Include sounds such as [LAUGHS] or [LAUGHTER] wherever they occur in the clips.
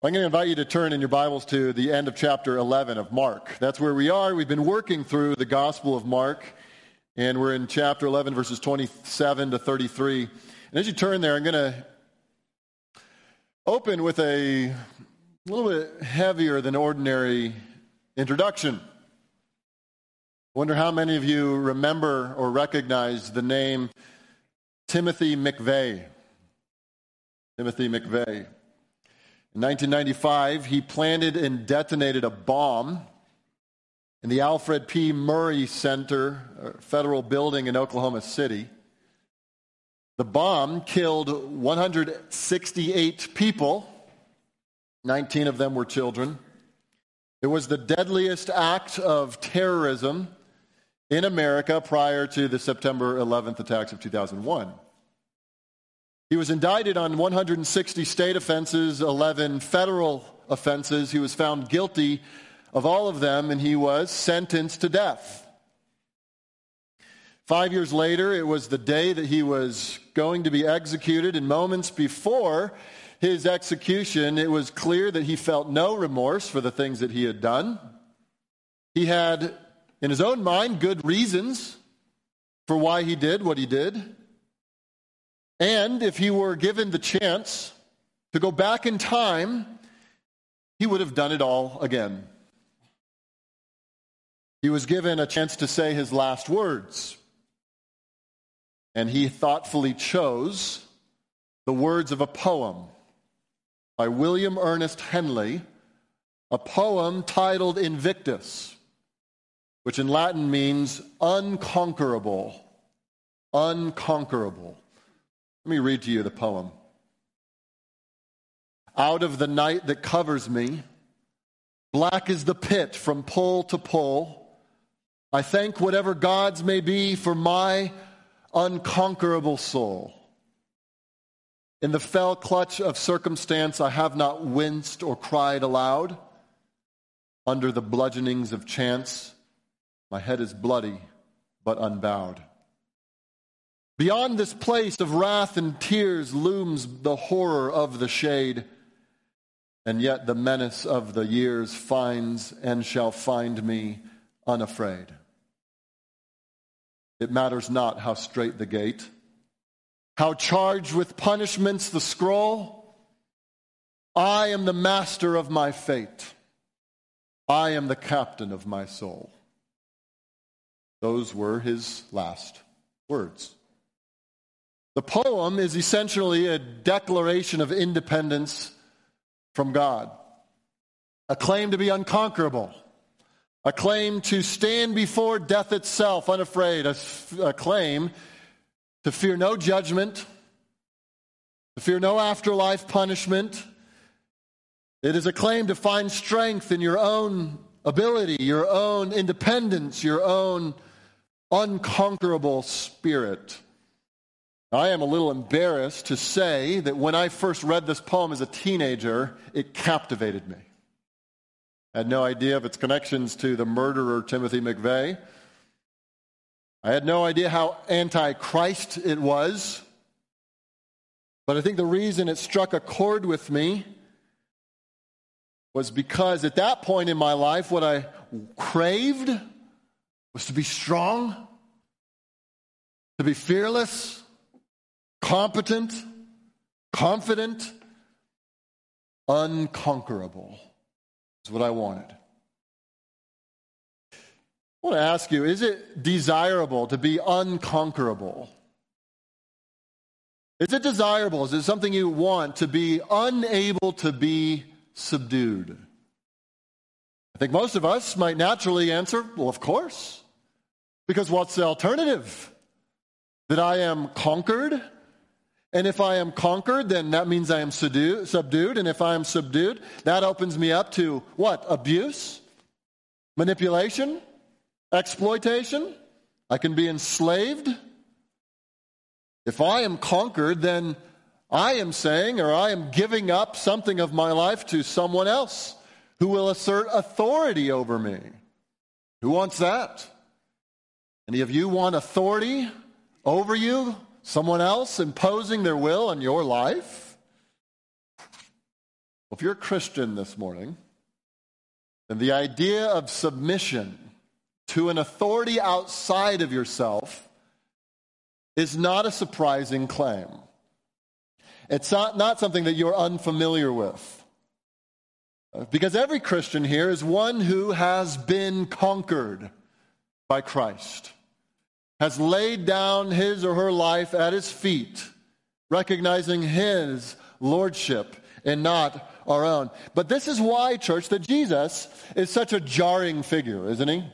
I'm going to invite you to turn in your Bibles to the end of chapter 11 of Mark. That's where we are. We've been working through the Gospel of Mark, and we're in chapter 11, verses 27 to 33. And as you turn there, I'm going to open with a little bit heavier than ordinary introduction. I wonder how many of you remember or recognize the name Timothy McVeigh. Timothy McVeigh. In 1995, he planted and detonated a bomb in the Alfred P. Murrah Center, federal building in Oklahoma City. The bomb killed 168 people, 19 of them were children. It was the deadliest act of terrorism in America prior to the September 11th attacks of 2001. He was indicted on 160 state offenses, 11 federal offenses. He was found guilty of all of them, and he was sentenced to death. Five years later, it was the day that he was going to be executed, and moments before his execution, it was clear that he felt no remorse for the things that he had done. He had, in his own mind, good reasons for why he did what he did. And if he were given the chance to go back in time, he would have done it all again. He was given a chance to say his last words. And he thoughtfully chose the words of a poem by William Ernest Henley, a poem titled Invictus, which in Latin means unconquerable. Unconquerable. Let me read to you the poem. Out of the night that covers me, black is the pit from pole to pole. I thank whatever gods may be for my unconquerable soul. In the fell clutch of circumstance, I have not winced or cried aloud. Under the bludgeonings of chance, my head is bloody but unbowed. Beyond this place of wrath and tears looms the horror of the shade, and yet the menace of the years finds and shall find me unafraid. It matters not how strait the gate, how charged with punishments the scroll. I am the master of my fate. I am the captain of my soul. Those were his last words. The poem is essentially a declaration of independence from God, a claim to be unconquerable, a claim to stand before death itself unafraid, a, a claim to fear no judgment, to fear no afterlife punishment. It is a claim to find strength in your own ability, your own independence, your own unconquerable spirit. I am a little embarrassed to say that when I first read this poem as a teenager, it captivated me. I had no idea of its connections to the murderer Timothy McVeigh. I had no idea how anti Christ it was. But I think the reason it struck a chord with me was because at that point in my life, what I craved was to be strong, to be fearless, competent, confident, unconquerable is what I wanted. I want to ask you is it desirable to be unconquerable? Is it desirable? Is it something you want to be unable to be subdued? I think most of us might naturally answer, well, of course. Because what's the alternative? That I am conquered and if I am conquered, then that means I am subdued. And if I am subdued, that opens me up to what? Abuse? Manipulation? Exploitation? I can be enslaved. If I am conquered, then I am saying or I am giving up something of my life to someone else who will assert authority over me. Who wants that? Any of you want authority over you? Someone else imposing their will on your life? If you're a Christian this morning, then the idea of submission to an authority outside of yourself is not a surprising claim. It's not, not something that you're unfamiliar with. Because every Christian here is one who has been conquered by Christ, has laid down his or her life at his feet, recognizing his lordship and not our own. But this is why, church, that Jesus is such a jarring figure, isn't he?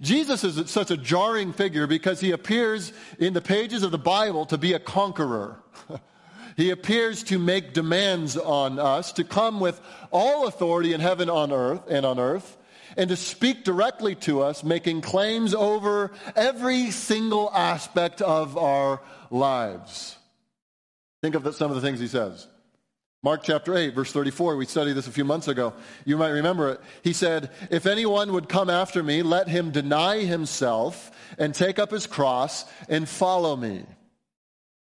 Jesus is such a jarring figure because he appears in the pages of the Bible to be a conqueror. [LAUGHS] he appears to make demands on us, to come with all authority in heaven on earth and on earth, and to speak directly to us, making claims over every single aspect of our lives. Think of some of the things he says. Mark chapter 8, verse 34, we studied this a few months ago. You might remember it. He said, If anyone would come after me, let him deny himself and take up his cross and follow me.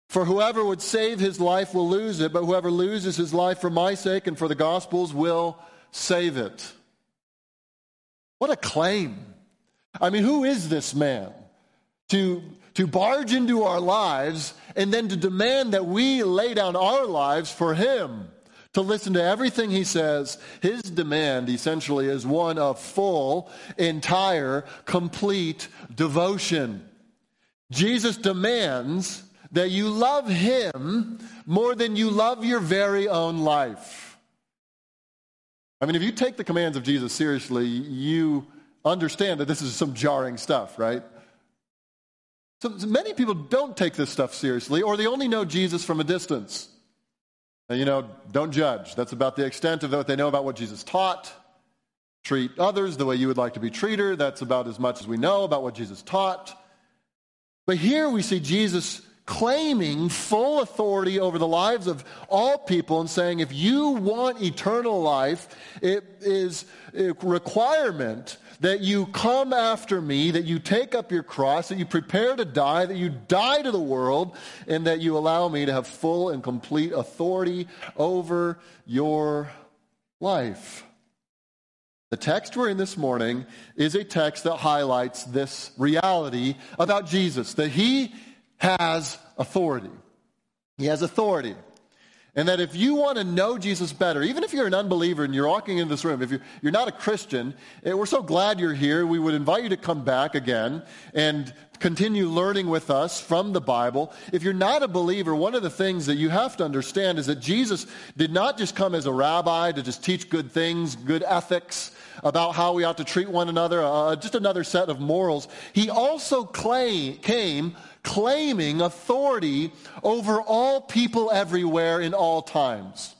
For whoever would save his life will lose it, but whoever loses his life for my sake and for the gospel's will save it. What a claim. I mean, who is this man? To to barge into our lives and then to demand that we lay down our lives for Him, to listen to everything He says. His demand essentially is one of full, entire, complete devotion. Jesus demands that you love Him more than you love your very own life. I mean, if you take the commands of Jesus seriously, you understand that this is some jarring stuff, right? So many people don't take this stuff seriously, or they only know Jesus from a distance. And, you know, don't judge. That's about the extent of what they know about what Jesus taught. Treat others the way you would like to be treated. That's about as much as we know about what Jesus taught. But here we see Jesus claiming full authority over the lives of all people and saying, if you want eternal life, it is a requirement that you come after me, that you take up your cross, that you prepare to die, that you die to the world, and that you allow me to have full and complete authority over your life. The text we're in this morning is a text that highlights this reality about Jesus, that he has authority. He has authority. And that if you want to know Jesus better, even if you're an unbeliever and you're walking in this room, if you're, you're not a Christian, eh, we're so glad you're here. We would invite you to come back again and continue learning with us from the Bible. If you're not a believer, one of the things that you have to understand is that Jesus did not just come as a rabbi to just teach good things, good ethics about how we ought to treat one another, uh, just another set of morals. He also claim, came claiming authority over all people everywhere in all times.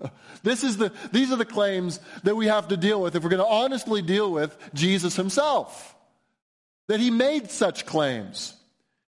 [LAUGHS] This is the, these are the claims that we have to deal with if we're going to honestly deal with Jesus himself. That he made such claims.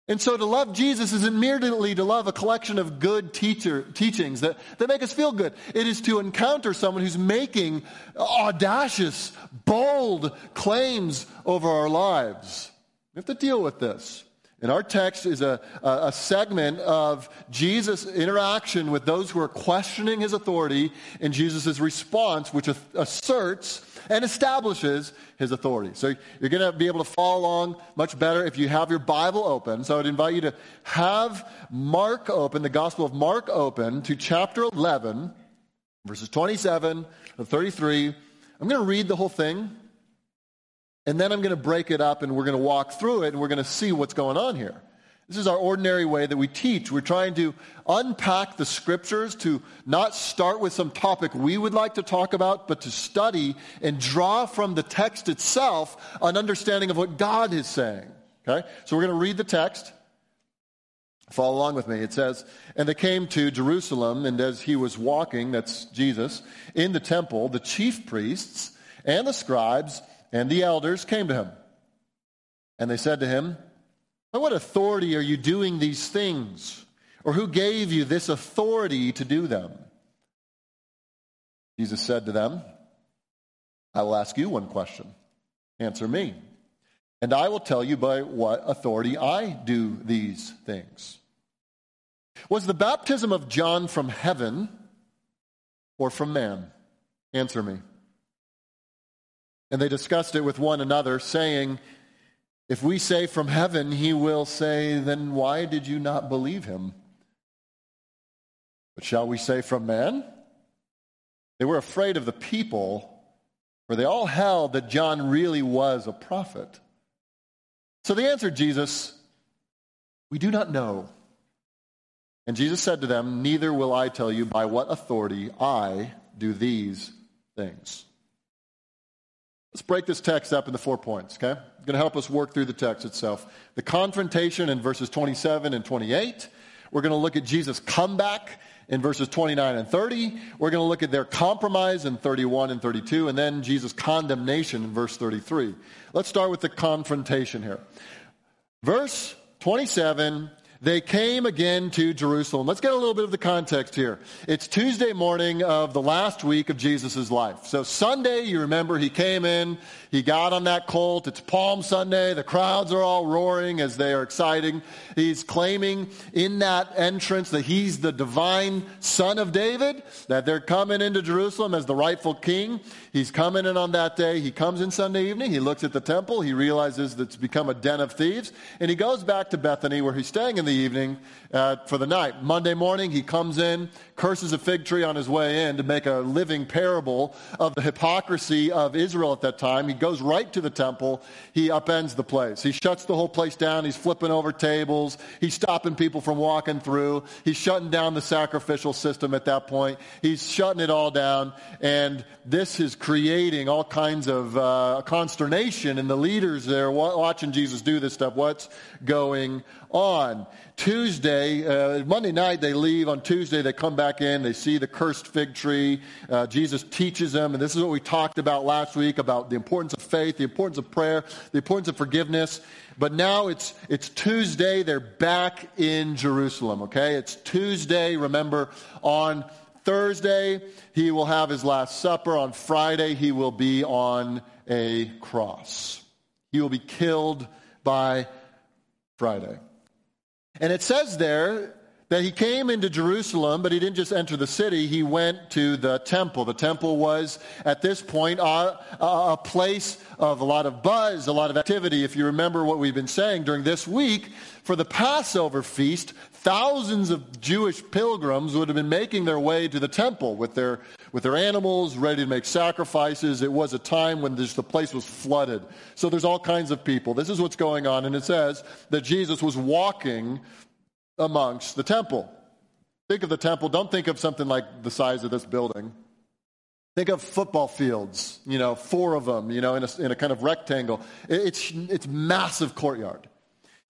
And so to love Jesus isn't merely to love a collection of good teacher, teachings that, that make us feel good. It is to encounter someone who's making audacious, bold claims over our lives. We have to deal with this. And our text is a, a, segment of Jesus' interaction with those who are questioning his authority and Jesus' response, which asserts and establishes his authority. So you're going to be able to follow along much better if you have your Bible open. So I would invite you to have Mark open, the Gospel of Mark open to chapter 11, verses 27 to 33. I'm going to read the whole thing. And then I'm going to break it up and we're going to walk through it and we're going to see what's going on here. This is our ordinary way that we teach. We're trying to unpack the scriptures to not start with some topic we would like to talk about, but to study and draw from the text itself an understanding of what God is saying. Okay? So we're going to read the text. Follow along with me. It says, And they came to Jerusalem, and as he was walking, that's Jesus, in the temple, the chief priests and the scribes and the elders came to him. And they said to him, By what authority are you doing these things? Or who gave you this authority to do them? Jesus said to them, I will ask you one question. Answer me. And I will tell you by what authority I do these things. Was the baptism of John from heaven, or from man? Answer me. And they discussed it with one another, saying, If we say from heaven, he will say, Then why did you not believe him? But shall we say from man? They were afraid of the people, for they all held that John really was a prophet. So they answered Jesus, We do not know. And Jesus said to them, Neither will I tell you by what authority I do these things. Let's break this text up into four points, okay? It's going to help us work through the text itself. The confrontation in verses 27 and 28. We're going to look at Jesus' comeback in verses 29 and 30. We're going to look at their compromise in 31 and 32, and then Jesus' condemnation in verse 33. Let's start with the confrontation here. Verse 27 they came again to Jerusalem. Let's get a little bit of the context here. It's Tuesday morning of the last week of Jesus' life. So Sunday, you remember, he came in, he got on that colt. It's Palm Sunday. The crowds are all roaring as they are exciting. He's claiming in that entrance that he's the divine son of David, that they're coming into Jerusalem as the rightful king. He's coming in on that day. He comes in Sunday evening. He looks at the temple. He realizes that it's become a den of thieves. And he goes back to Bethany where he's staying in the evening uh, for the night. Monday morning, he comes in, curses a fig tree on his way in to make a living parable of the hypocrisy of Israel at that time. He goes right to the temple. He upends the place. He shuts the whole place down. He's flipping over tables. He's stopping people from walking through. He's shutting down the sacrificial system at that point. He's shutting it all down. And this is creating all kinds of uh, consternation in the leaders there watching Jesus do this stuff. What's going on? Tuesday, uh, Monday night, they leave. On Tuesday, they come back in. They see the cursed fig tree. Uh, Jesus teaches them, and this is what we talked about last week about the importance of faith, the importance of prayer, the importance of forgiveness. But now it's, it's Tuesday. They're back in Jerusalem, okay? It's Tuesday. Remember, on Thursday, he will have his Last Supper. On Friday, he will be on a cross. He will be killed by Friday. And it says there that he came into Jerusalem, but he didn't just enter the city, he went to the temple. The temple was, at this point, a, a, place of a lot of buzz, a lot of activity. If you remember what we've been saying during this week, for the Passover feast, thousands of Jewish pilgrims would have been making their way to the temple with their, with their animals, ready to make sacrifices. It was a time when this, the place was flooded. So there's all kinds of people. This is what's going on. And it says that Jesus was walking amongst the temple. Think of the temple. Don't think of something like the size of this building. Think of football fields, you know, four of them, you know, in a, in a kind of rectangle. It's, it's massive courtyard.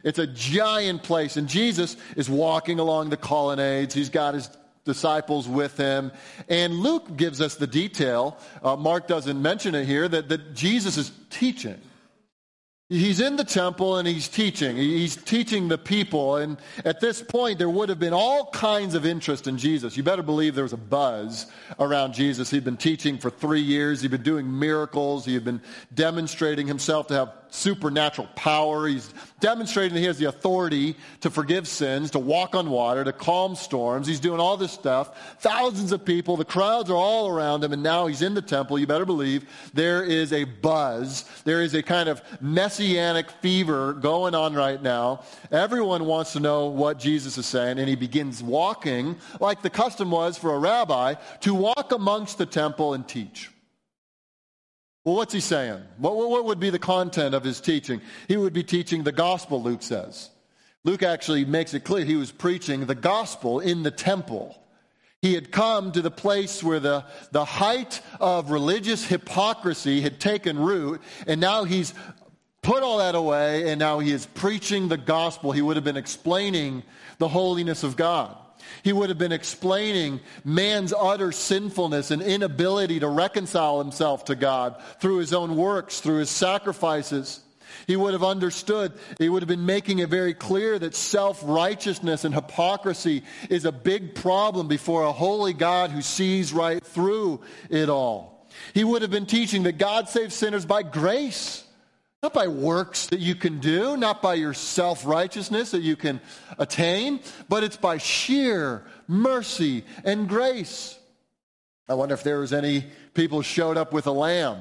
It's a giant place. And Jesus is walking along the colonnades. He's got his disciples with him. And Luke gives us the detail. Uh, Mark doesn't mention it here that, that Jesus is teaching. He's in the temple and he's teaching. He's teaching the people. And at this point, there would have been all kinds of interest in Jesus. You better believe there was a buzz around Jesus. He'd been teaching for three years. He'd been doing miracles. He had been demonstrating himself to have supernatural power. He's demonstrating that he has the authority to forgive sins, to walk on water, to calm storms. He's doing all this stuff. Thousands of people, the crowds are all around him, and now he's in the temple. You better believe there is a buzz. There is a kind of messianic fever going on right now. Everyone wants to know what Jesus is saying, and he begins walking, like the custom was for a rabbi, to walk amongst the temple and teach. Well, what's he saying? What, what would be the content of his teaching? He would be teaching the gospel, Luke says. Luke actually makes it clear he was preaching the gospel in the temple. He had come to the place where the, the height of religious hypocrisy had taken root, and now he's put all that away, and now he is preaching the gospel. He would have been explaining the holiness of God. He would have been explaining man's utter sinfulness and inability to reconcile himself to God through his own works, through his sacrifices. He would have understood, he would have been making it very clear that self righteousness and hypocrisy is a big problem before a holy God who sees right through it all. He would have been teaching that God saves sinners by grace not by works that you can do, not by your self righteousness that you can attain, but it's by sheer mercy and grace. I wonder if there was any people showed up with a lamb.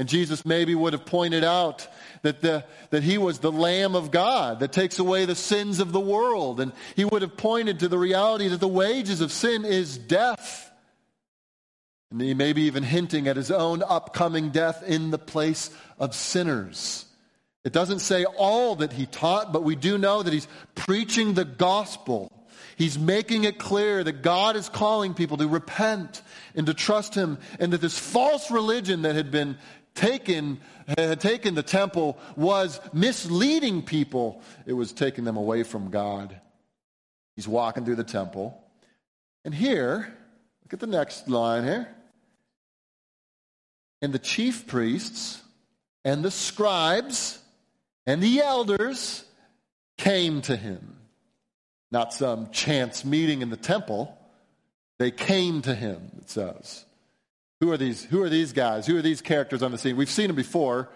And Jesus maybe would have pointed out that, the, that he was the Lamb of God that takes away the sins of the world. And he would have pointed to the reality that the wages of sin is death. And he may be even hinting at his own upcoming death in the place of sinners. It doesn't say all that he taught, but we do know that he's preaching the gospel. He's making it clear that God is calling people to repent and to trust him, and that this false religion that had been taken, had taken the temple was misleading people. It was taking them away from God. He's walking through the temple. And here, look at the next line here. And the chief priests and the scribes and the elders came to him. Not some chance meeting in the temple. They came to him, it says. Who are these, who are these guys? Who are these characters on the scene? We've seen them before.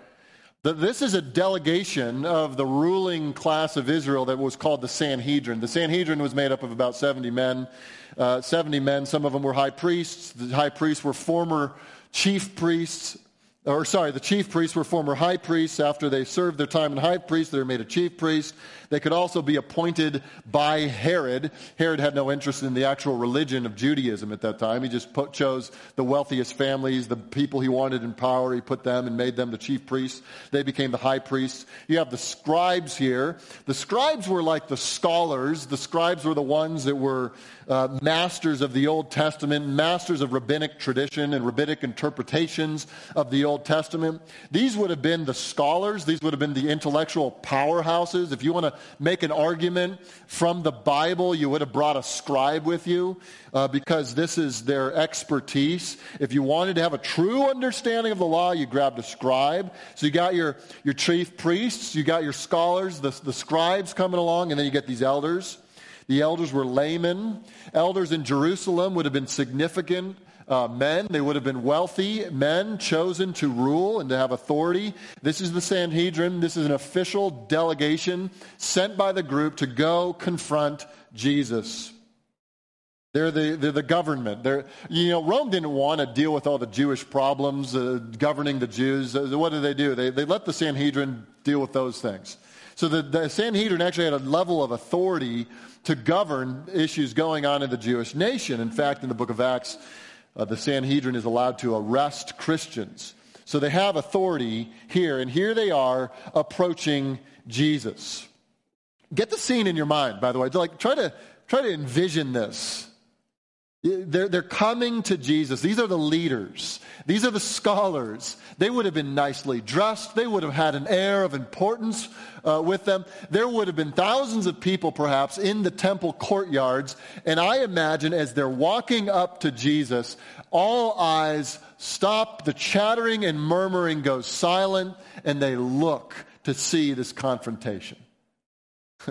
This is a delegation of the ruling class of Israel that was called the Sanhedrin. The Sanhedrin was made up of about 70 men. Uh, 70 men, some of them were high priests. The high priests were former chief priests or sorry, the chief priests were former high priests. After they served their time in high priest, they were made a chief priest. They could also be appointed by Herod. Herod had no interest in the actual religion of Judaism at that time. He just put, chose the wealthiest families, the people he wanted in power. He put them and made them the chief priests. They became the high priests. You have the scribes here. The scribes were like the scholars. The scribes were the ones that were uh, masters of the Old Testament, masters of rabbinic tradition and rabbinic interpretations of the Old Testament. These would have been the scholars. These would have been the intellectual powerhouses. If you want to make an argument from the Bible, you would have brought a scribe with you uh, because this is their expertise. If you wanted to have a true understanding of the law, you grabbed a scribe. So you got your, your chief priests, you got your scholars, the, the scribes coming along, and then you get these elders. The elders were laymen. Elders in Jerusalem would have been significant uh, men. They would have been wealthy men chosen to rule and to have authority. This is the Sanhedrin. This is an official delegation sent by the group to go confront Jesus. They're the, they're the government. They're, you know, Rome didn't want to deal with all the Jewish problems uh, governing the Jews. Uh, what did they do? They, they let the Sanhedrin deal with those things. So the, the Sanhedrin actually had a level of authority to govern issues going on in the Jewish nation. In fact, in the book of Acts, uh, the Sanhedrin is allowed to arrest Christians. So they have authority here, and here they are approaching Jesus. Get the scene in your mind, by the way. Like, try to, try to envision this. They're, they're coming to Jesus. These are the leaders. These are the scholars. They would have been nicely dressed. They would have had an air of importance uh, with them. There would have been thousands of people, perhaps, in the temple courtyards. And I imagine as they're walking up to Jesus, all eyes stop. The chattering and murmuring goes silent, and they look to see this confrontation.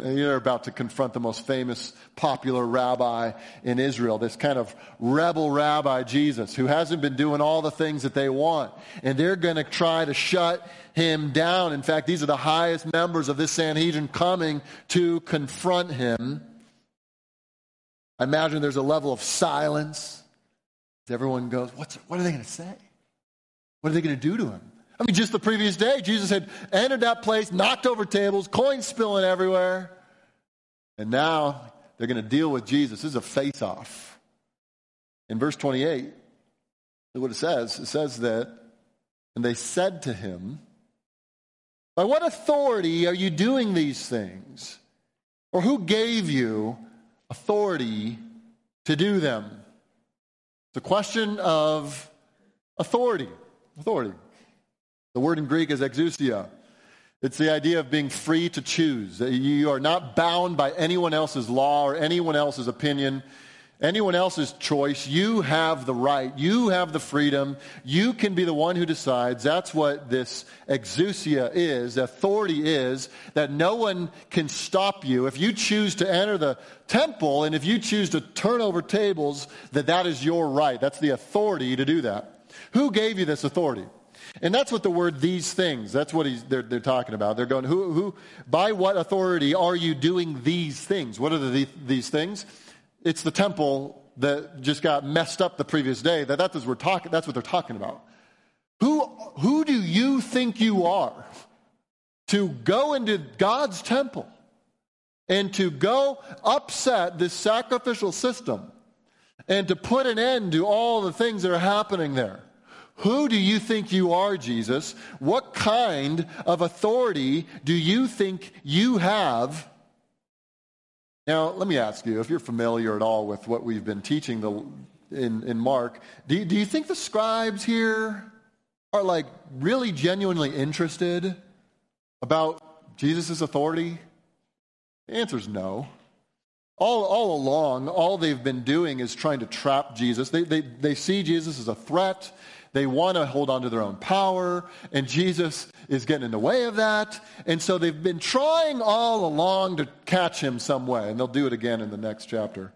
You're about to confront the most famous, popular rabbi in Israel, this kind of rebel rabbi, Jesus, who hasn't been doing all the things that they want. And they're going to try to shut him down. In fact, these are the highest members of this Sanhedrin coming to confront him. I imagine there's a level of silence. Everyone goes, What's, What are they going to say? What are they going to do to him? I mean, just the previous day, Jesus had entered that place, knocked over tables, coins spilling everywhere. And now they're going to deal with Jesus. This is a face off. In verse 28, look what it says. It says that, and they said to him, By what authority are you doing these things? Or who gave you authority to do them? It's a question of authority. Authority. The word in Greek is exousia. It's the idea of being free to choose. You are not bound by anyone else's law or anyone else's opinion, anyone else's choice. You have the right. You have the freedom. You can be the one who decides. That's what this exousia is. Authority is that no one can stop you. If you choose to enter the temple and if you choose to turn over tables, that that is your right. That's the authority to do that. Who gave you this authority? And that's what the word these things, that's what they're, they're talking about. They're going, who, who, by what authority are you doing these things? What are the, these things? It's the temple that just got messed up the previous day, that that's what, talking, that's what they're talking about. Who, who do you think you are to go into God's temple and to go upset this sacrificial system and to put an end to all the things that are happening there? Who do you think you are, Jesus? What kind of authority do you think you have? Now, let me ask you, if you're familiar at all with what we've been teaching the, in, in Mark, do, do you think the scribes here are like really genuinely interested about Jesus' authority? The answer is no. All, all along, all they've been doing is trying to trap Jesus. They, they, they see Jesus as a threat. They want to hold on to their own power, and Jesus is getting in the way of that. And so they've been trying all along to catch him some way, and they'll do it again in the next chapter.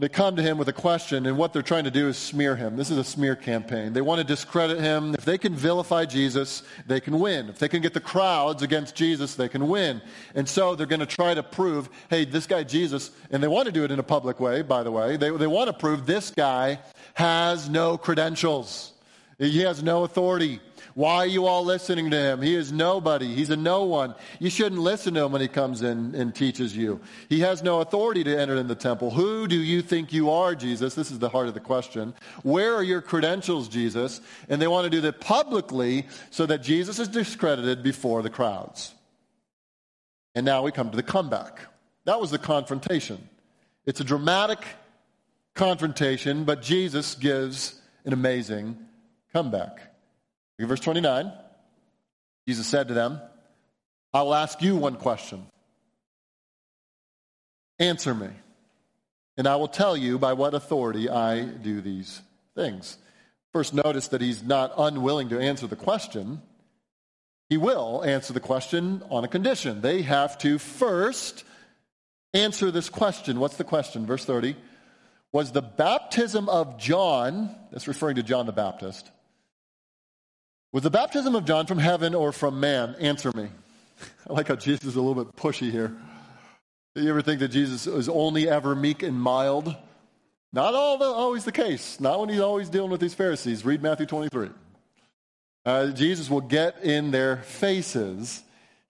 They come to him with a question, and what they're trying to do is smear him. This is a smear campaign. They want to discredit him. If they can vilify Jesus, they can win. If they can get the crowds against Jesus, they can win. And so they're going to try to prove, hey, this guy Jesus, and they want to do it in a public way, by the way. They, they want to prove this guy has no credentials, he has no authority. Why are you all listening to him? He is nobody. He's a no one. You shouldn't listen to him when he comes in and teaches you. He has no authority to enter in the temple. Who do you think you are, Jesus? This is the heart of the question. Where are your credentials, Jesus? And they want to do that publicly so that Jesus is discredited before the crowds. And now we come to the comeback. That was the confrontation. It's a dramatic confrontation, but Jesus gives an amazing comeback. In verse 29, Jesus said to them, I will ask you one question. Answer me, and I will tell you by what authority I do these things. First, notice that he's not unwilling to answer the question. He will answer the question on a condition. They have to first answer this question. What's the question? Verse 30. Was the baptism of John, that's referring to John the Baptist, was the baptism of John from heaven or from man? Answer me. [LAUGHS] I like how Jesus is a little bit pushy here. You ever think that Jesus is only ever meek and mild? Not all the, always the case. Not when he's always dealing with these Pharisees. Read Matthew 23. Uh, Jesus will get in their faces.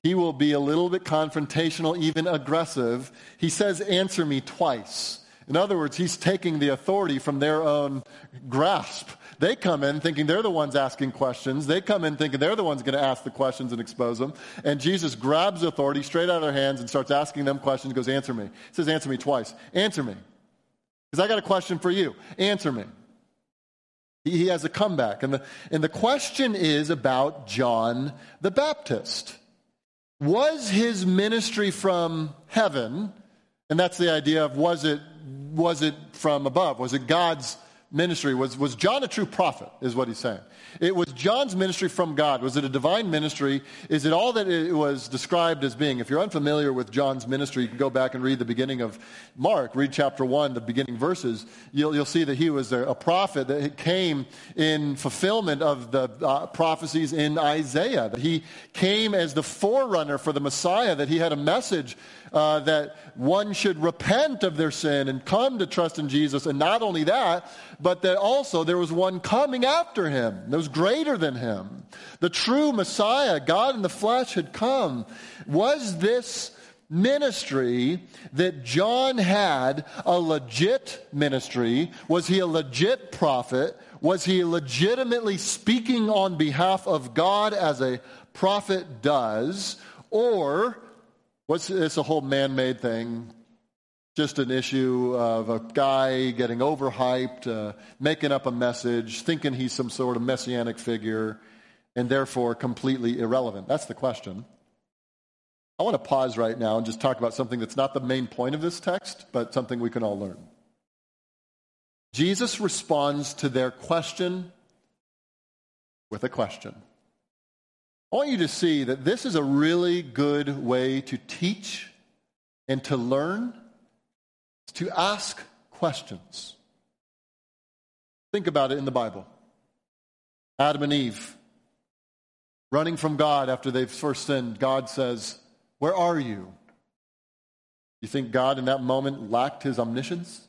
He will be a little bit confrontational, even aggressive. He says, Answer me twice. In other words, he's taking the authority from their own grasp. They come in thinking they're the ones asking questions. They come in thinking they're the ones going to ask the questions and expose them. And Jesus grabs authority straight out of their hands and starts asking them questions. He goes, Answer me. He says, Answer me twice. Answer me. Because I got a question for you. Answer me. He, he has a comeback. And the, and the question is about John the Baptist. Was his ministry from heaven? And that's the idea of was it was it from above? Was it God's ministry? Was, was John a true prophet, is what he's saying. It was John's ministry from God. Was it a divine ministry? Is it all that it was described as being? If you're unfamiliar with John's ministry, you can go back and read the beginning of Mark, read chapter 1, the beginning verses. You'll, you'll see that he was a, a prophet that came in fulfillment of the uh, prophecies in Isaiah. That he came as the forerunner for the Messiah, that he had a message uh, that one should repent of their sin and come to trust in Jesus. And not only that, but that also there was one coming after him that was greater than him. The true Messiah, God in the flesh, had come. Was this ministry that John had a legit ministry? Was he a legit prophet? Was he legitimately speaking on behalf of God as a prophet does? Or was this a whole man made thing? Just an issue of a guy getting overhyped, uh, making up a message, thinking he's some sort of messianic figure, and therefore completely irrelevant? That's the question. I want to pause right now and just talk about something that's not the main point of this text, but something we can all learn. Jesus responds to their question with a question. I want you to see that this is a really good way to teach and to learn to ask questions. Think about it in the Bible. Adam and Eve running from God after they've first sinned. God says, Where are you? You think God in that moment lacked his omniscience?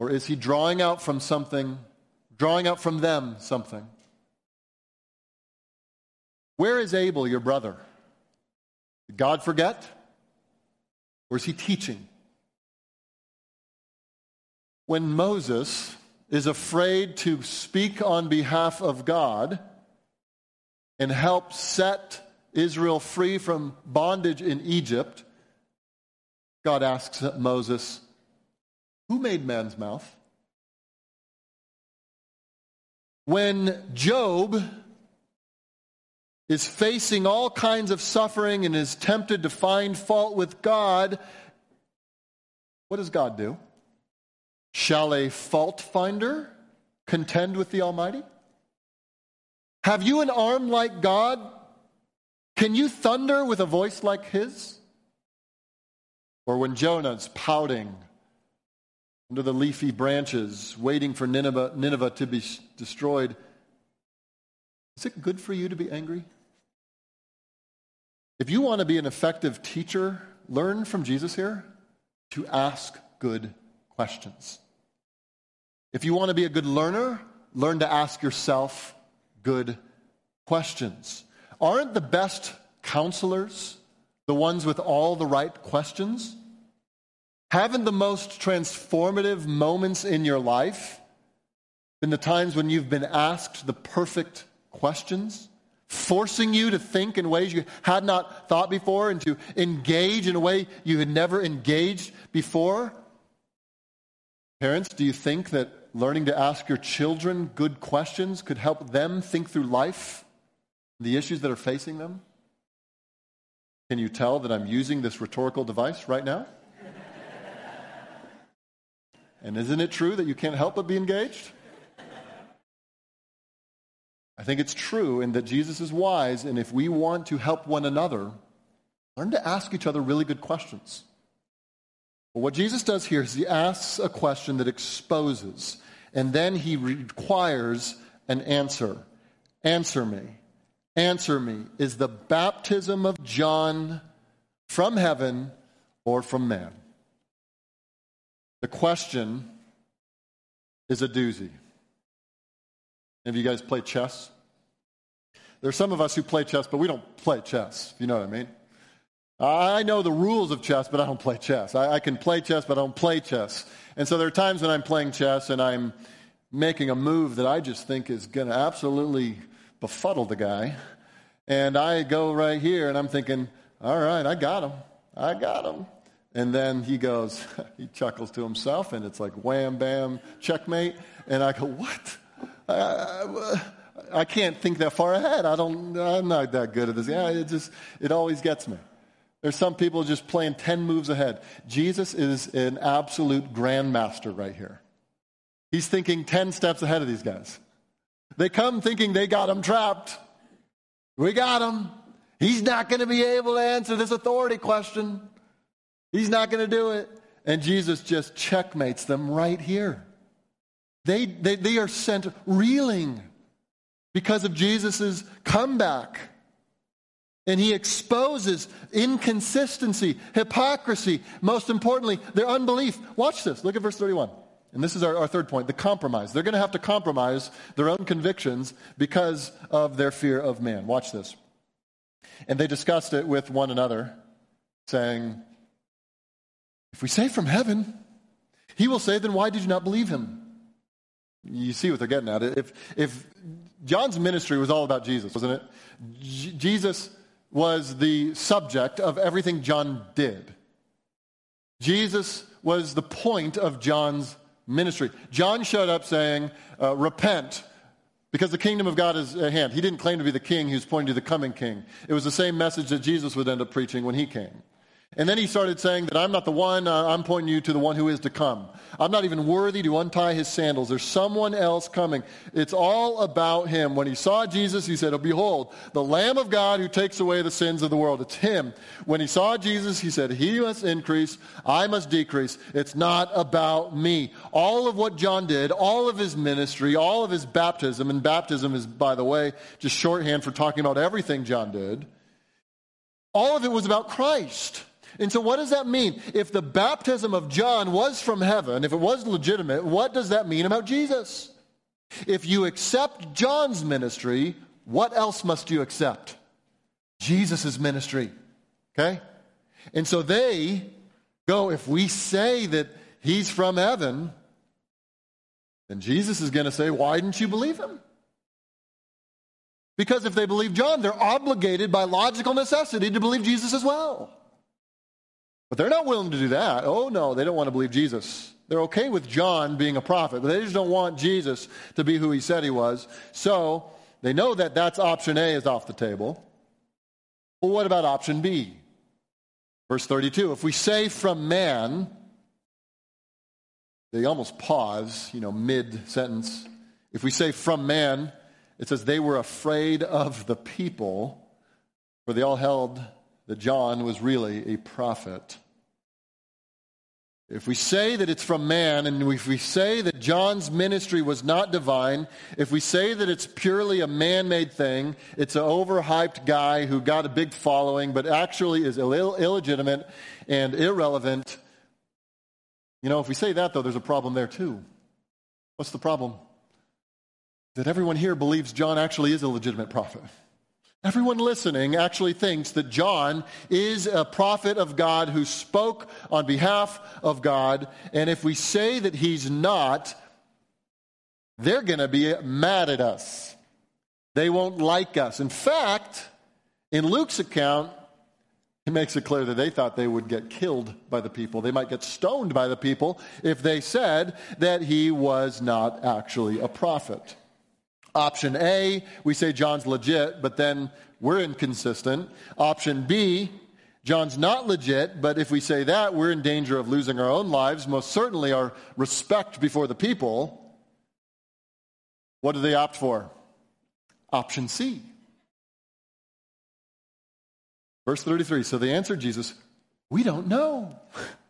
Or is he drawing out from something, drawing out from them something? Where is Abel, your brother? Did God forget? Or is he teaching? When Moses is afraid to speak on behalf of God and help set Israel free from bondage in Egypt, God asks Moses, Who made man's mouth? When Job is facing all kinds of suffering and is tempted to find fault with God, what does God do? Shall a fault finder contend with the Almighty? Have you an arm like God? Can you thunder with a voice like His? Or when Jonah's pouting under the leafy branches, waiting for Nineveh, Nineveh to be destroyed, is it good for you to be angry? If you want to be an effective teacher, learn from Jesus here to ask good questions. If you want to be a good learner, learn to ask yourself good questions. Aren't the best counselors the ones with all the right questions? Haven't the most transformative moments in your life been the times when you've been asked the perfect questions? forcing you to think in ways you had not thought before and to engage in a way you had never engaged before? Parents, do you think that learning to ask your children good questions could help them think through life, the issues that are facing them? Can you tell that I'm using this rhetorical device right now? and isn't it true that you can't help but be engaged? I think it's true in that Jesus is wise, and if we want to help one another, learn to ask each other really good questions. What Jesus does here is he asks a question that exposes, and then he requires an answer. Answer me. Answer me. Is the baptism of John from heaven or from man? The question is a doozy. Have you guys played chess? There's some of us who play chess, but we don't play chess, you know what I mean. I know the rules of chess, but I don't play chess. I, I, can play chess, but I don't play chess. And so there are times when I'm playing chess and I'm making a move that I just think is going to absolutely befuddle the guy. And I go right here and I'm thinking, all right, I got him. I got him. And then he goes, [LAUGHS] he chuckles to himself and it's like wham, bam, checkmate. And I go, what? I, I, can't think that far ahead. I don't, I'm not that good at this. Yeah, it just, it always gets me. There's some people just playing 10 moves ahead. Jesus is an absolute grandmaster right here. He's thinking 10 steps ahead of these guys. They come thinking they got him trapped. We got him. He's not going to be able to answer this authority question. He's not going to do it. And Jesus just checkmates them right here. They, they, they are sent reeling because of Jesus' comeback. And he exposes inconsistency, hypocrisy, most importantly, their unbelief. Watch this. Look at verse 31. And this is our, our third point the compromise. They're going to have to compromise their own convictions because of their fear of man. Watch this. And they discussed it with one another, saying, If we say from heaven, he will say, Then why did you not believe him? You see what they're getting at. If, if John's ministry was all about Jesus, wasn't it? J- Jesus was the subject of everything John did. Jesus was the point of John's ministry. John showed up saying, uh, Repent, because the kingdom of God is at hand. He didn't claim to be the king, he was pointing to the coming king. It was the same message that Jesus would end up preaching when he came. And then he started saying that I'm not the one, uh, I'm pointing you to the one who is to come. I'm not even worthy to untie his sandals. There's someone else coming. It's all about him. When he saw Jesus, he said, oh, Behold, the Lamb of God who takes away the sins of the world. It's him. When he saw Jesus, he said, He must increase, I must decrease. It's not about me. All of what John did, all of his ministry, all of his baptism, and baptism is, by the way, just shorthand for talking about everything John did, all of it was about Christ. And so, what does that mean? If the baptism of John was from heaven, if it was legitimate, what does that mean about Jesus? If you accept John's ministry, what else must you accept? Jesus' ministry. Okay? And so they go, if we say that he's from heaven, then Jesus is going to say, why didn't you believe him? Because if they believe John, they're obligated by logical necessity to believe Jesus as well. But they're not willing to do that. Oh, no, they don't want to believe Jesus. They're okay with John being a prophet, but they just don't want Jesus to be who he said he was. So they know that that's option A is off the table. Well, what about option B? Verse 32 If we say from man, they almost pause, you know, mid sentence. If we say from man, it says they were afraid of the people, for they all held that John was really a prophet. If we say that it's from man, and if we say that John's ministry was not divine, if we say that it's purely a man made thing, it's an overhyped guy who got a big following, but actually is Ill- illegitimate and irrelevant, you know, if we say that, though, there's a problem there too. What's the problem? That everyone here believes John actually is a legitimate prophet. Everyone listening actually thinks that John is a prophet of God who spoke on behalf of God. And if we say that he's not, they're going to be mad at us. They won't like us. In fact, in Luke's account, he makes it clear that they thought they would get killed by the people. They might get stoned by the people if they said that he was not actually a prophet. Option A, we say John's legit, but then we're inconsistent. Option B, John's not legit, but if we say that, we're in danger of losing our own lives, most certainly our respect before the people. What do they opt for? Option C. Verse 33 So they answered Jesus, We don't know.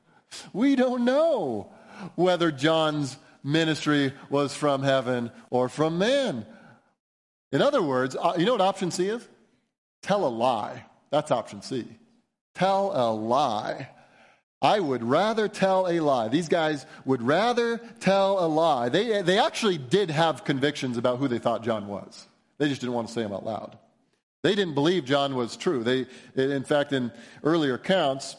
[LAUGHS] we don't know whether John's ministry was from heaven or from man. In other words, uh, you know what option C is? Tell a lie. That's option C. Tell a lie. I would rather tell a lie. These guys would rather tell a lie. They, they actually did have convictions about who they thought John was. They just didn't want to say them out loud. They didn't believe John was true. They, in fact, in earlier accounts,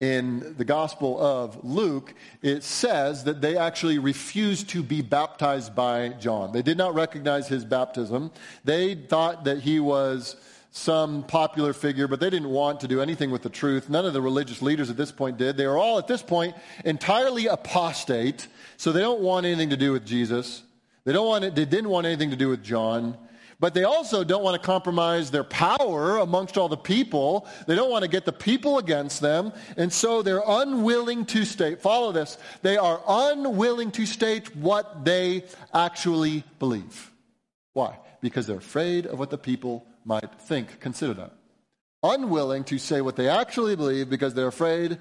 in the Gospel of Luke, it says that they actually refused to be baptized by John. They did not recognize his baptism. They thought that he was some popular figure, but they didn't want to do anything with the truth. None of the religious leaders at this point did. They were all, at this point, entirely apostate, so they don't want anything to do with Jesus. They, don't want it, they didn't want anything to do with John. But they also don't want to compromise their power amongst all the people. They don't want to get the people against them. And so they're unwilling to state, follow this, they are unwilling to state what they actually believe. Why? Because they're afraid of what the people might think. Consider that. Unwilling to say what they actually believe because they're afraid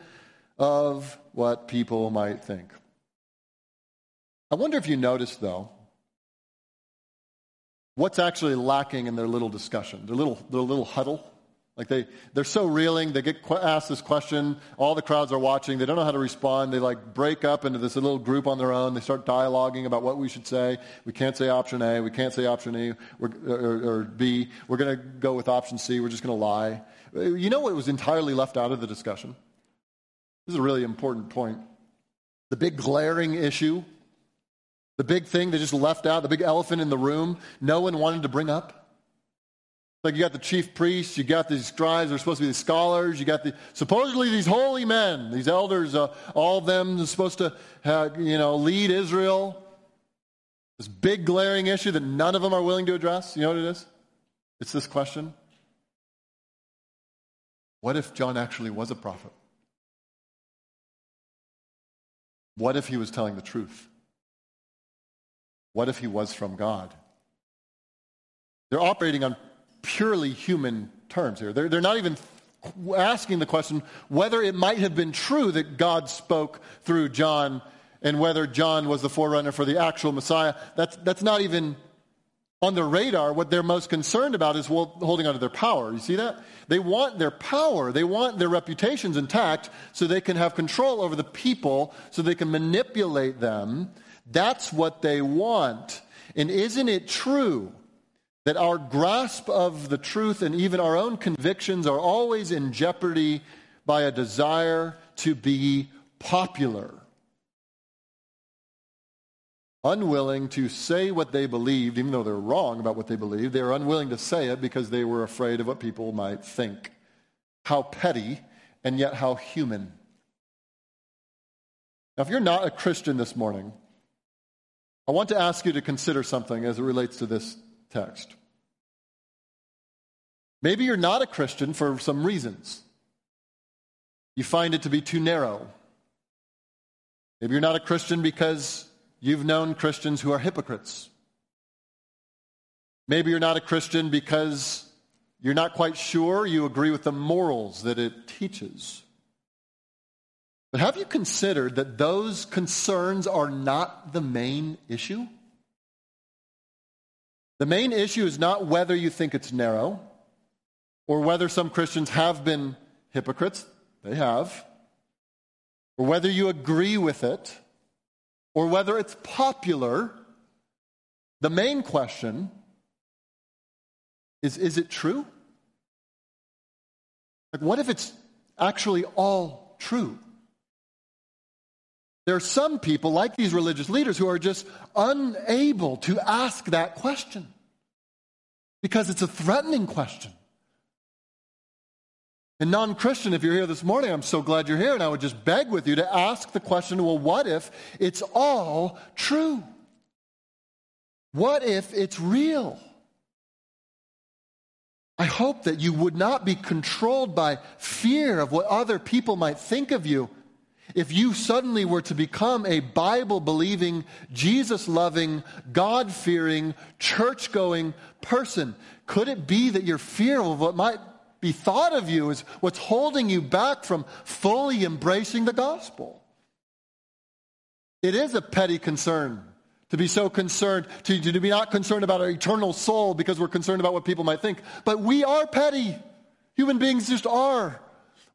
of what people might think. I wonder if you noticed, though, what's actually lacking in their little discussion, their little, their little huddle. Like they, they're so reeling, they get asked this question, all the crowds are watching, they don't know how to respond, they like break up into this little group on their own, they start dialoguing about what we should say. We can't say option A, we can't say option E or, or B, we're going to go with option C, we're just going to lie. You know what was entirely left out of the discussion? This is a really important point. The big glaring issue the big thing they just left out, the big elephant in the room, no one wanted to bring up. Like you got the chief priests, you got these scribes, they're supposed to be the scholars, you got the supposedly these holy men, these elders, uh, all of them are supposed to, have, you know, lead Israel. This big glaring issue that none of them are willing to address. You know what it is? It's this question: What if John actually was a prophet? What if he was telling the truth? What if he was from God? They're operating on purely human terms here. They're, they're not even asking the question whether it might have been true that God spoke through John and whether John was the forerunner for the actual Messiah. That's, that's not even on their radar, what they're most concerned about is holding on to their power. You see that? They want their power, they want their reputations intact so they can have control over the people, so they can manipulate them. That's what they want. And isn't it true that our grasp of the truth and even our own convictions are always in jeopardy by a desire to be popular? unwilling to say what they believed, even though they're wrong about what they believed. They were unwilling to say it because they were afraid of what people might think. How petty, and yet how human. Now, if you're not a Christian this morning, I want to ask you to consider something as it relates to this text. Maybe you're not a Christian for some reasons. You find it to be too narrow. Maybe you're not a Christian because You've known Christians who are hypocrites. Maybe you're not a Christian because you're not quite sure you agree with the morals that it teaches. But have you considered that those concerns are not the main issue? The main issue is not whether you think it's narrow or whether some Christians have been hypocrites. They have. Or whether you agree with it or whether it's popular, the main question is is it true? Like, what if it's actually all true? There are some people, like these religious leaders, who are just unable to ask that question because it's a threatening question. And non Christian, if you're here this morning, I'm so glad you're here, and I would just beg with you to ask the question well, what if it's all true? What if it's real? I hope that you would not be controlled by fear of what other people might think of you if you suddenly were to become a Bible believing, Jesus loving, God fearing, church going person. Could it be that your fear of what might be thought of you is what's holding you back from fully embracing the gospel. It is a petty concern to be so concerned, to, to be not concerned about our eternal soul because we're concerned about what people might think. But we are petty. Human beings just are.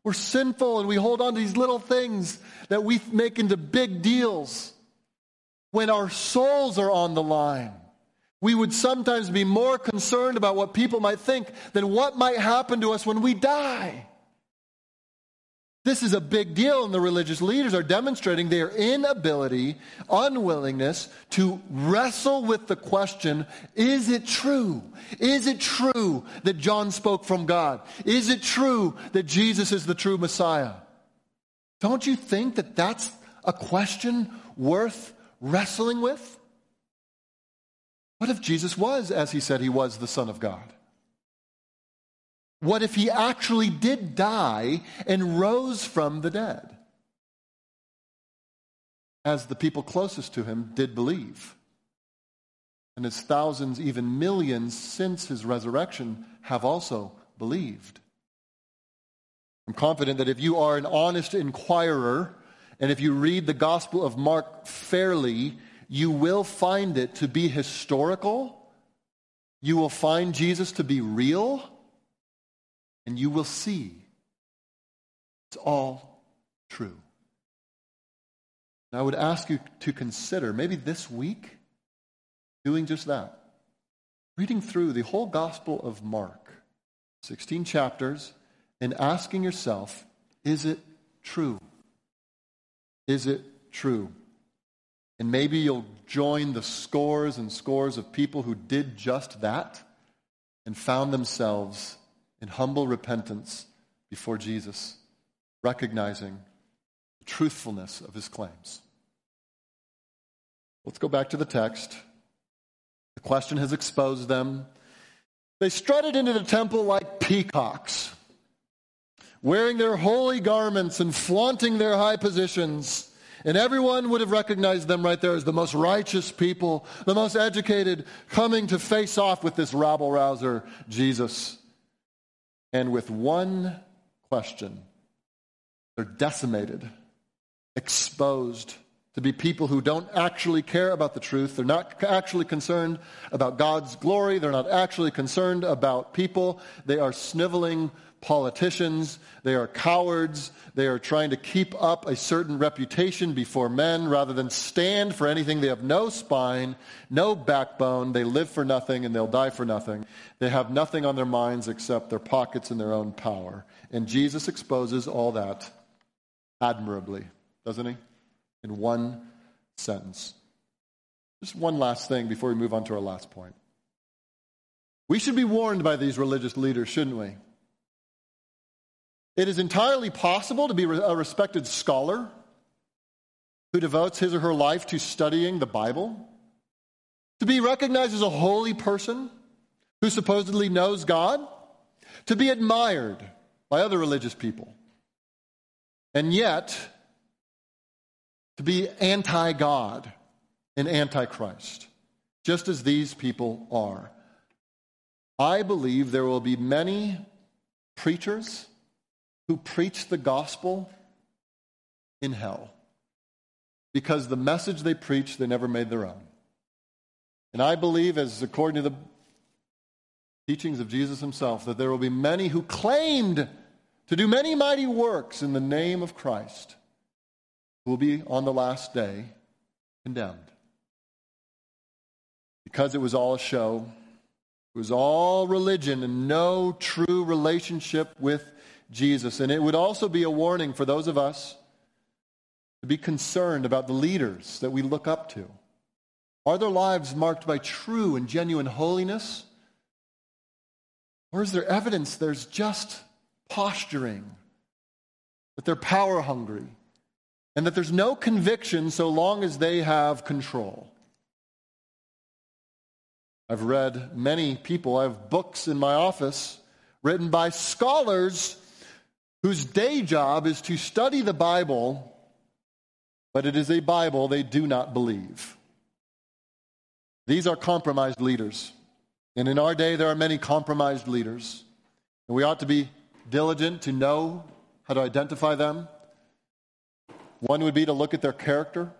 We're sinful and we hold on to these little things that we make into big deals when our souls are on the line. We would sometimes be more concerned about what people might think than what might happen to us when we die. This is a big deal, and the religious leaders are demonstrating their inability, unwillingness to wrestle with the question is it true? Is it true that John spoke from God? Is it true that Jesus is the true Messiah? Don't you think that that's a question worth wrestling with? What if Jesus was, as he said he was, the Son of God? What if he actually did die and rose from the dead? As the people closest to him did believe. And as thousands, even millions since his resurrection have also believed. I'm confident that if you are an honest inquirer and if you read the Gospel of Mark fairly, you will find it to be historical. You will find Jesus to be real. And you will see it's all true. And I would ask you to consider maybe this week doing just that. Reading through the whole Gospel of Mark, 16 chapters, and asking yourself, is it true? Is it true? And maybe you'll join the scores and scores of people who did just that and found themselves in humble repentance before Jesus, recognizing the truthfulness of his claims. Let's go back to the text. The question has exposed them. They strutted into the temple like peacocks, wearing their holy garments and flaunting their high positions. And everyone would have recognized them right there as the most righteous people, the most educated, coming to face off with this rabble rouser, Jesus. And with one question, they're decimated, exposed, to be people who don't actually care about the truth. They're not actually concerned about God's glory. They're not actually concerned about people. They are sniveling politicians. They are cowards. They are trying to keep up a certain reputation before men rather than stand for anything. They have no spine, no backbone. They live for nothing and they'll die for nothing. They have nothing on their minds except their pockets and their own power. And Jesus exposes all that admirably, doesn't he? In one sentence. Just one last thing before we move on to our last point. We should be warned by these religious leaders, shouldn't we? It is entirely possible to be a respected scholar who devotes his or her life to studying the Bible, to be recognized as a holy person who supposedly knows God, to be admired by other religious people, and yet to be anti God and anti Christ, just as these people are. I believe there will be many preachers who preach the gospel in hell because the message they preach they never made their own. And I believe, as according to the teachings of Jesus himself, that there will be many who claimed to do many mighty works in the name of Christ who will be on the last day condemned. Because it was all a show, it was all religion and no true relationship with Jesus. And it would also be a warning for those of us to be concerned about the leaders that we look up to. Are their lives marked by true and genuine holiness? Or is there evidence there's just posturing, that they're power hungry, and that there's no conviction so long as they have control? I've read many people, I have books in my office written by scholars whose day job is to study the Bible, but it is a Bible they do not believe. These are compromised leaders. And in our day, there are many compromised leaders. And we ought to be diligent to know how to identify them. One would be to look at their character,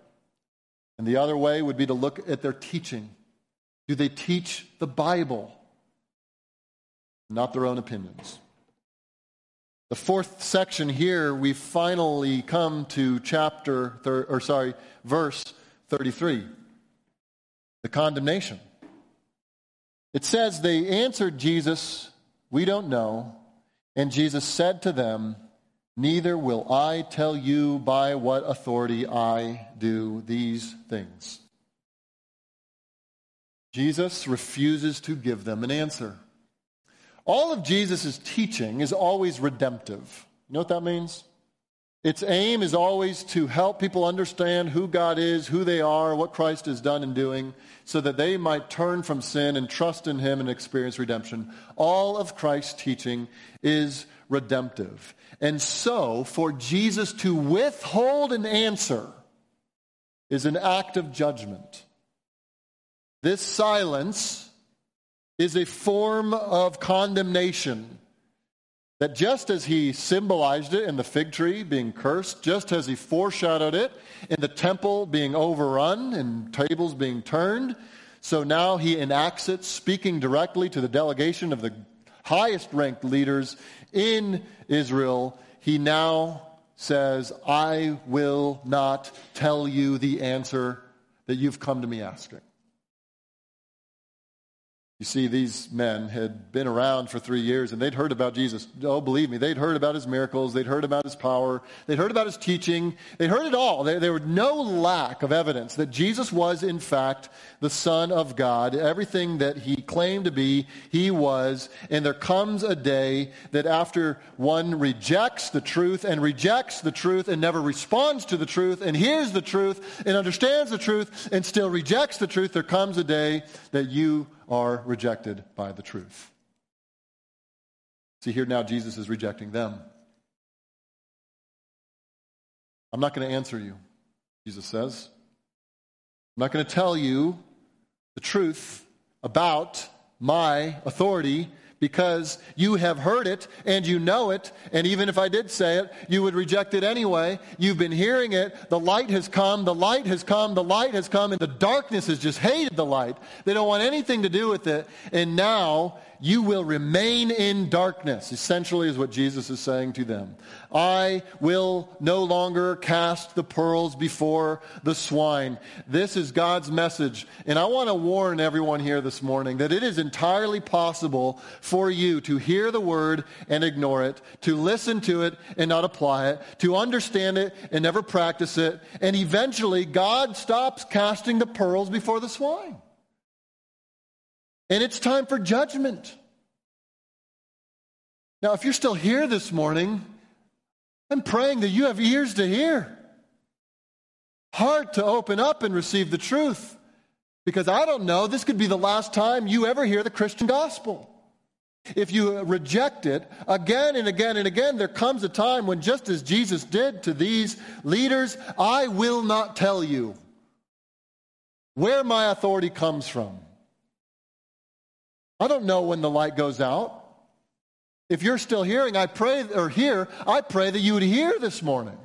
and the other way would be to look at their teaching. Do they teach the Bible, not their own opinions? The fourth section here, we finally come to chapter, thir- or sorry, verse 33 the condemnation. It says, They answered Jesus, We don't know. And Jesus said to them, Neither will I tell you by what authority I do these things. Jesus refuses to give them an answer. All of Jesus' teaching is always redemptive. You know what that means? Its aim is always to help people understand who God is, who they are, what Christ has done and doing, so that they might turn from sin and trust in Him and experience redemption. All of Christ's teaching is redemptive. And so, for Jesus to withhold an answer is an act of judgment. This silence is a form of condemnation. That just as he symbolized it in the fig tree being cursed, just as he foreshadowed it in the temple being overrun and tables being turned, so now he enacts it, speaking directly to the delegation of the highest ranked leaders in Israel. He now says, I will not tell you the answer that you've come to me asking. You see, these men had been around for three years and they'd heard about Jesus. Oh, believe me, they'd heard about his miracles. They'd heard about his power. They'd heard about his teaching. They'd heard it all. There, there was no lack of evidence that Jesus was, in fact, the Son of God. Everything that he claimed to be, he was. And there comes a day that after one rejects the truth and rejects the truth and never responds to the truth and hears the truth and understands the truth and still rejects the truth, there comes a day that you are rejected by the truth. See, here now Jesus is rejecting them. I'm not going to answer you, Jesus says. I'm not going to tell you the truth about my authority because you have heard it and you know it. And even if I did say it, you would reject it anyway. You've been hearing it. The light has come. The light has come. The light has come. And the darkness has just hated the light. They don't want anything to do with it. And now you will remain in darkness, essentially, is what Jesus is saying to them. I will no longer cast the pearls before the swine. This is God's message. And I want to warn everyone here this morning that it is entirely possible for you to hear the word and ignore it, to listen to it and not apply it, to understand it and never practice it. And eventually, God stops casting the pearls before the swine. And it's time for judgment. Now, if you're still here this morning, I'm praying that you have ears to hear, heart to open up and receive the truth. Because I don't know, this could be the last time you ever hear the Christian gospel. If you reject it again and again and again, there comes a time when, just as Jesus did to these leaders, I will not tell you where my authority comes from. I don't know when the light goes out. If you're still hearing, I pray, or hear, I pray that you would hear this morning.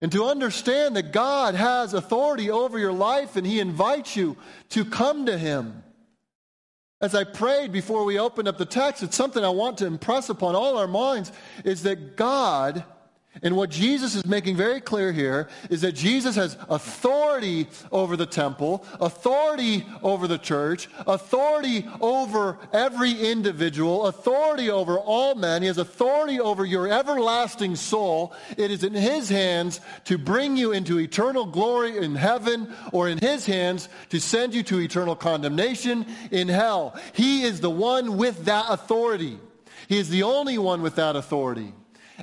And to understand that God has authority over your life and He invites you to come to Him. As I prayed before we opened up the text, it's something I want to impress upon all our minds is that God and what Jesus is making very clear here is that Jesus has authority over the temple, authority over the church, authority over every individual, authority over all men. He has authority over your everlasting soul. It is in His hands to bring you into eternal glory in heaven or in His hands to send you to eternal condemnation in hell. He is the one with that authority. He is the only one with that authority.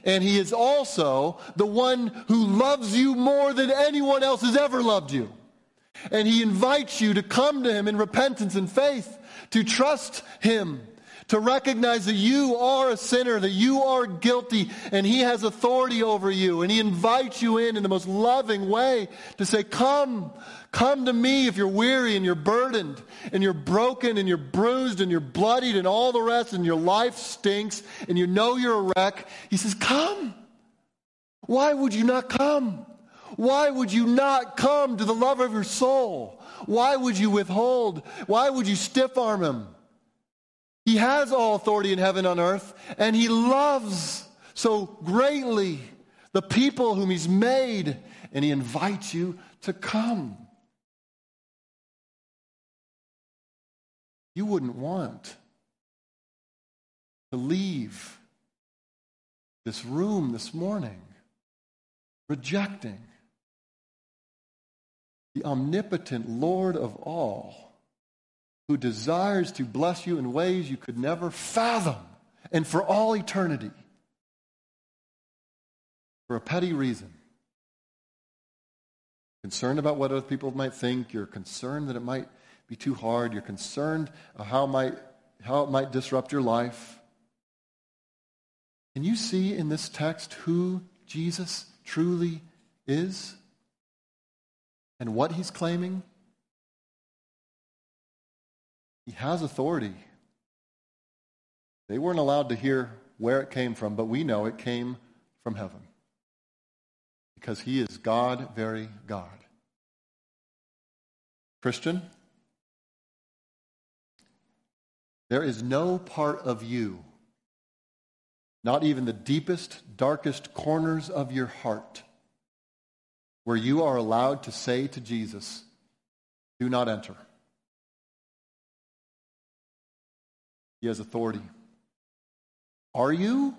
And he is also the one who loves you more than anyone else has ever loved you. And he invites you to come to him in repentance and faith, to trust him, to recognize that you are a sinner, that you are guilty, and he has authority over you. And he invites you in in the most loving way to say, Come, Come to me if you're weary and you're burdened and you're broken and you're bruised and you're bloodied and all the rest and your life stinks and you know you're a wreck. He says, Come. Why would you not come? Why would you not come to the lover of your soul? Why would you withhold? Why would you stiff arm him? He has all authority in heaven and on earth, and he loves so greatly the people whom he's made, and he invites you to come. you wouldn't want to leave this room this morning rejecting the omnipotent Lord of all who desires to bless you in ways you could never fathom and for all eternity for a petty reason. Concerned about what other people might think, you're concerned that it might be too hard. You're concerned how it might, how it might disrupt your life. Can you see in this text who Jesus truly is and what he's claiming? He has authority. They weren't allowed to hear where it came from, but we know it came from heaven because he is God, very God. Christian, There is no part of you, not even the deepest, darkest corners of your heart, where you are allowed to say to Jesus, Do not enter. He has authority. Are you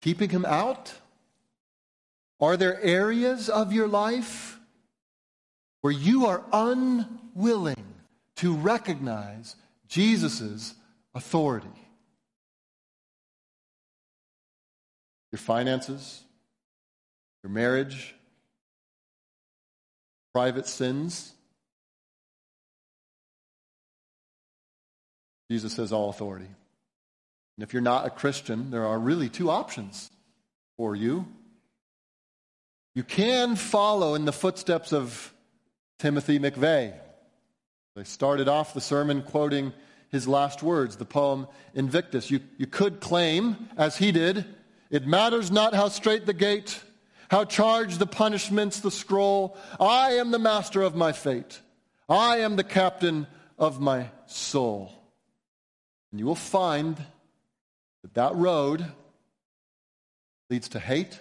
keeping him out? Are there areas of your life where you are unwilling to recognize Jesus' authority. Your finances, your marriage, private sins. Jesus has all authority. And if you're not a Christian, there are really two options for you. You can follow in the footsteps of Timothy McVeigh They started off the sermon quoting his last words, the poem Invictus. You, you could claim, as he did, it matters not how strait the gate, how charged the punishments, the scroll. I am the master of my fate. I am the captain of my soul. And you will find that that road leads to hate,